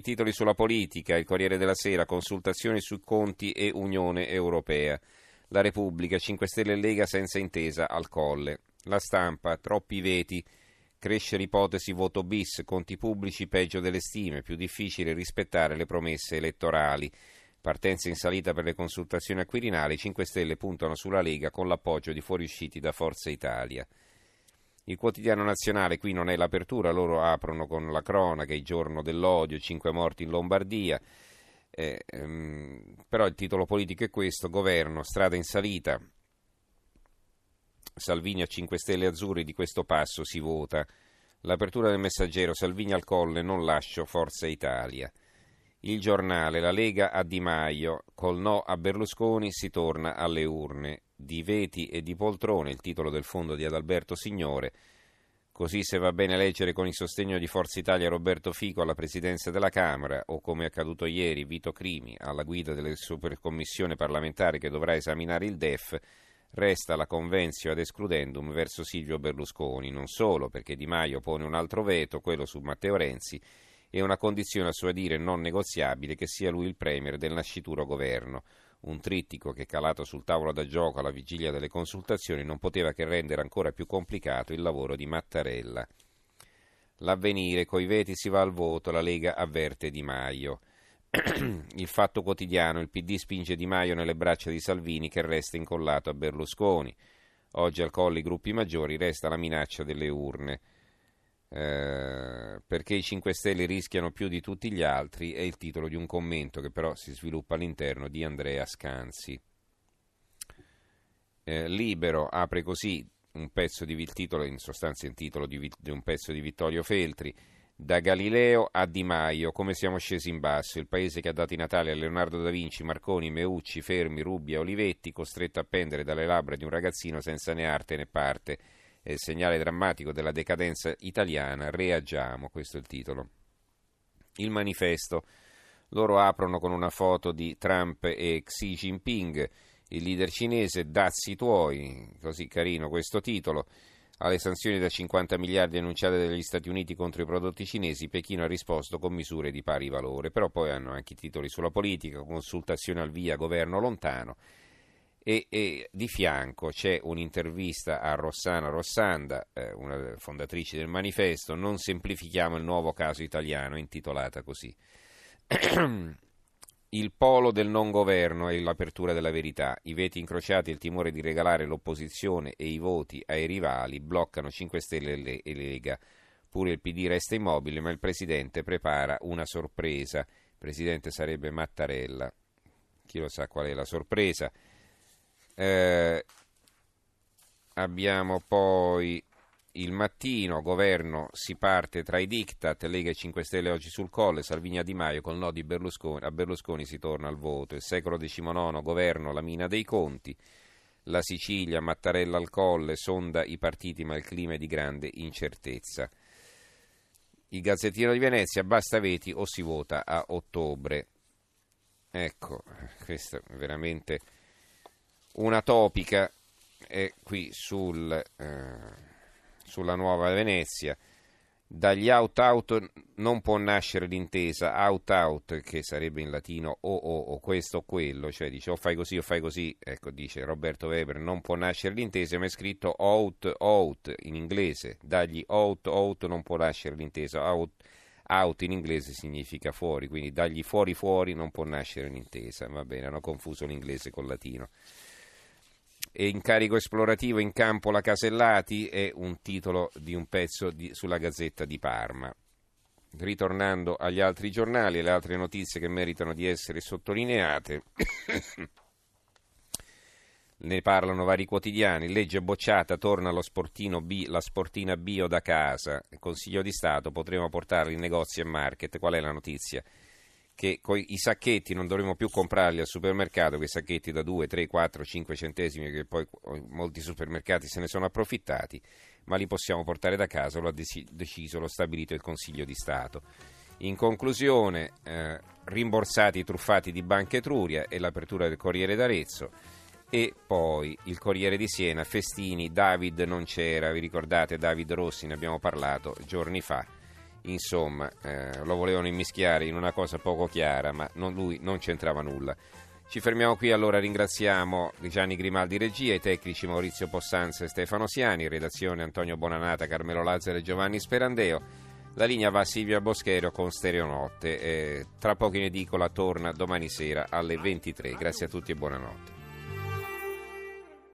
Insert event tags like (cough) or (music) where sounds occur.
Titoli sulla politica, il Corriere della Sera, consultazioni sui conti e Unione Europea. La Repubblica, 5 Stelle e Lega senza intesa al colle. La stampa, troppi veti, cresce l'ipotesi voto bis, conti pubblici peggio delle stime, più difficile rispettare le promesse elettorali. Partenza in salita per le consultazioni a Quirinale, 5 Stelle puntano sulla Lega con l'appoggio di fuoriusciti da Forza Italia. Il quotidiano nazionale qui non è l'apertura, loro aprono con la cronaca, il giorno dell'odio, cinque morti in Lombardia, eh, ehm, però il titolo politico è questo, governo, strada in salita, Salvini a 5 Stelle Azzurri, di questo passo si vota. L'apertura del messaggero, Salvini al colle, non lascio Forza Italia. Il giornale, la Lega a Di Maio, col no a Berlusconi si torna alle urne. Di veti e di poltrone, il titolo del fondo di Adalberto Signore. Così se va bene leggere con il sostegno di Forza Italia Roberto Fico alla presidenza della Camera o come è accaduto ieri Vito Crimi alla guida della supercommissione parlamentare che dovrà esaminare il DEF, resta la convenzio ad escludendum verso Silvio Berlusconi, non solo perché Di Maio pone un altro veto, quello su Matteo Renzi, e una condizione a suo dire non negoziabile che sia lui il premier del nascituro governo un trittico che calato sul tavolo da gioco alla vigilia delle consultazioni non poteva che rendere ancora più complicato il lavoro di Mattarella. L'avvenire, coi veti si va al voto, la Lega avverte Di Maio. (clears throat) il fatto quotidiano, il PD spinge Di Maio nelle braccia di Salvini che resta incollato a Berlusconi. Oggi al colli gruppi maggiori resta la minaccia delle urne. Eh, perché i 5 Stelle rischiano più di tutti gli altri è il titolo di un commento che però si sviluppa all'interno di Andrea Scanzi. Eh, Libero apre così un pezzo di il titolo, in sostanza il titolo di, di un pezzo di Vittorio Feltri. Da Galileo a Di Maio, come siamo scesi in basso, il paese che ha dato i Natali a Leonardo da Vinci, Marconi, Meucci, Fermi, Rubbia, Olivetti, costretto a pendere dalle labbra di un ragazzino senza né arte né parte il segnale drammatico della decadenza italiana, reagiamo, questo è il titolo. Il manifesto, loro aprono con una foto di Trump e Xi Jinping, il leader cinese, dazi tuoi, così carino questo titolo. Alle sanzioni da 50 miliardi annunciate dagli Stati Uniti contro i prodotti cinesi, Pechino ha risposto con misure di pari valore, però poi hanno anche i titoli sulla politica, consultazione al via, governo lontano e, e, di fianco c'è un'intervista a Rossana Rossanda, eh, una fondatrice del manifesto, Non semplifichiamo il nuovo caso italiano, intitolata così. (clears throat) il polo del non governo e l'apertura della verità, i veti incrociati e il timore di regalare l'opposizione e i voti ai rivali bloccano 5 Stelle e Lega. Pure il PD resta immobile, ma il Presidente prepara una sorpresa. Il Presidente sarebbe Mattarella. Chi lo sa qual è la sorpresa? Eh, abbiamo poi il mattino, governo si parte tra i diktat, Lega e 5 Stelle oggi sul colle, Salvini Di Maio col no di Berlusconi, a Berlusconi si torna al voto, il secolo XIX, governo, la mina dei conti, la Sicilia, Mattarella al colle, sonda i partiti ma il clima è di grande incertezza. Il Gazzettino di Venezia, basta veti o si vota a ottobre. Ecco, questo è veramente una topica è qui sul, eh, sulla nuova Venezia. Dagli out-out non può nascere l'intesa, out-out, che sarebbe in latino o o o questo o quello, cioè dice o fai così o fai così, ecco dice Roberto Weber, non può nascere l'intesa, ma è scritto out-out in inglese, dagli out-out non può nascere l'intesa, out, out in inglese significa fuori, quindi dagli fuori-fuori non può nascere l'intesa, va bene, hanno confuso l'inglese col latino e incarico esplorativo in campo la Casellati è un titolo di un pezzo di, sulla Gazzetta di Parma. Ritornando agli altri giornali e le altre notizie che meritano di essere sottolineate, (coughs) ne parlano vari quotidiani, legge bocciata, torna B, la sportina bio da casa, Consiglio di Stato, potremo portarli in negozi e market, qual è la notizia? Che i sacchetti non dovremo più comprarli al supermercato, quei sacchetti da 2, 3, 4, 5 centesimi che poi molti supermercati se ne sono approfittati, ma li possiamo portare da casa, lo ha deciso, lo ha stabilito il Consiglio di Stato. In conclusione, eh, rimborsati i truffati di Banca Etruria e l'apertura del Corriere d'Arezzo e poi il Corriere di Siena, Festini, David non c'era, vi ricordate David Rossi, ne abbiamo parlato giorni fa insomma, eh, lo volevano immischiare in una cosa poco chiara, ma non, lui non c'entrava nulla. Ci fermiamo qui, allora ringraziamo Gianni Grimaldi regia, i tecnici Maurizio Possanza e Stefano Siani, redazione Antonio Bonanata, Carmelo Lazzaro e Giovanni Sperandeo. La linea va a Silvia Boschero con Stereonotte. Eh, tra poco in edicola torna domani sera alle 23. Grazie a tutti e buonanotte.